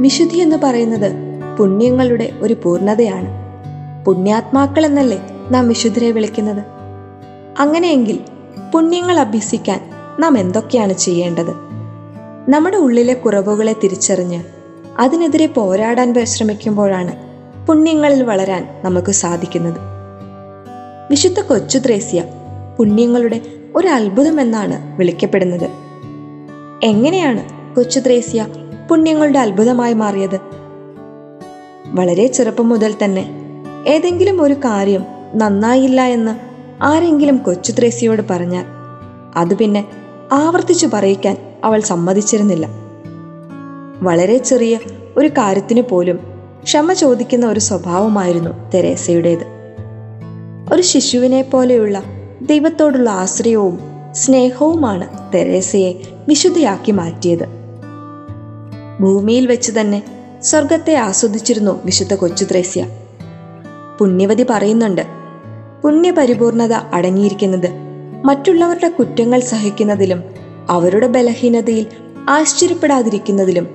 വിശുദ്ധി എന്ന് പറയുന്നത് പുണ്യങ്ങളുടെ ഒരു പൂർണതയാണ്. പുണ്യാത്മാക്കൾ എന്നല്ലേ നാം വിശുദ്ധരെ വിളിക്കുന്നത്? അങ്ങനെയെങ്കിൽ പുണ്യങ്ങൾ അഭ്യസിക്കാൻ നാം എന്തൊക്കെയാണ് ചെയ്യേണ്ടത്? നമ്മുടെ ഉള്ളിലെ കുറവുകളെ തിരിച്ചറിഞ്ഞ് അതിനെതിരെ പോരാടാൻ പരിശ്രമിക്കുമ്പോഴാണ് പുണ്യങ്ങളിൽ വളരാൻ നമുക്ക് സാധിക്കുന്നത്. വിശുദ്ധ കൊച്ചു ത്രേസ്യ പുണ്യങ്ങളുടെ ഒരു അത്ഭുതമെന്നാണ് വിളിക്കപ്പെടുന്നത്. എങ്ങനെയാണ് കൊച്ചു ത്രേസ്യ പുണ്യങ്ങളുടെ അത്ഭുതമായി മാറിയത്. വളരെ ചെറുപ്പം മുതൽ തന്നെ ഏതെങ്കിലും ഒരു കാര്യം നന്നായില്ല എന്ന് ആരെങ്കിലും കൊച്ചു ത്രേസ്യയോട് പറഞ്ഞാൽ അത് പിന്നെ ആവർത്തിച്ചു പറയിക്കാൻ അവൾ സമ്മതിച്ചിരുന്നില്ല. വളരെ ചെറിയ ഒരു കാര്യത്തിന് പോലും ക്ഷമ ചോദിക്കുന്ന ഒരു സ്വഭാവമായിരുന്നു തെരേസയുടേത്. ഒരു ശിശുവിനെ പോലെയുള്ള ദൈവത്തോടുള്ള ആശ്രയവും സ്നേഹവുമാണ് തെരേസയെ വിശുദ്ധയാക്കി മാറ്റിയത്. ഭൂമിയിൽ വെച്ച് തന്നെ സ്വർഗത്തെ ആസ്വദിച്ചിരുന്നു വിശുദ്ധ കൊച്ചു ത്രേസ്യ. പുണ്യവതി പറയുന്നുണ്ട് പുണ്യപരിപൂർണത അടങ്ങിയിരിക്കുന്നത് മറ്റുള്ളവരുടെ കുറ്റങ്ങൾ സഹിക്കുന്നതിലും അവരുടെ ബലഹീനതയിൽ ആശ്ചര്യപ്പെടാതിരിക്കുന്നതിലും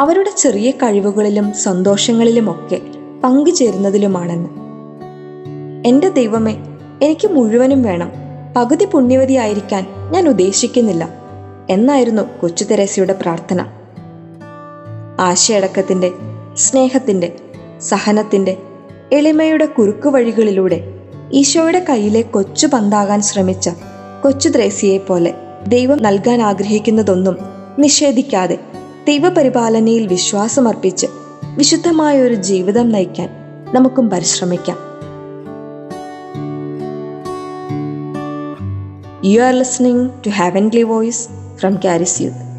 അവരുടെ ചെറിയ കഴിവുകളിലും സന്തോഷങ്ങളിലുമൊക്കെ പങ്കുചേരുന്നതിലുമാണെന്ന്. എന്റെ ദൈവമേ എനിക്ക് മുഴുവനും വേണം. പകുതി പുണ്യവതിയായിരിക്കാൻ ഞാൻ ഉദ്ദേശിക്കുന്നില്ല. എന്നായിരുന്നു കൊച്ചു തെരേസയുടെ പ്രാർത്ഥന. ആശയടക്കത്തിന്റെ സ്നേഹത്തിന്റെ സഹനത്തിന്റെ എളിമയുടെ കുറുക്കു വഴികളിലൂടെ ഈശോയുടെ കയ്യിലെ കൊച്ചു പന്താകാൻ ശ്രമിച്ച കൊച്ചു ത്രേസിയെ പോലെ ദൈവം നൽകാൻ ആഗ്രഹിക്കുന്നതൊന്നും നിഷേധിക്കാതെ ദൈവപരിപാലനയിൽ വിശ്വാസമർപ്പിച്ച് വിശുദ്ധമായ ഒരു ജീവിതം നയിക്കാൻ നമുക്കും പരിശ്രമിക്കാം. You are listening to heavenly voice from Karis youth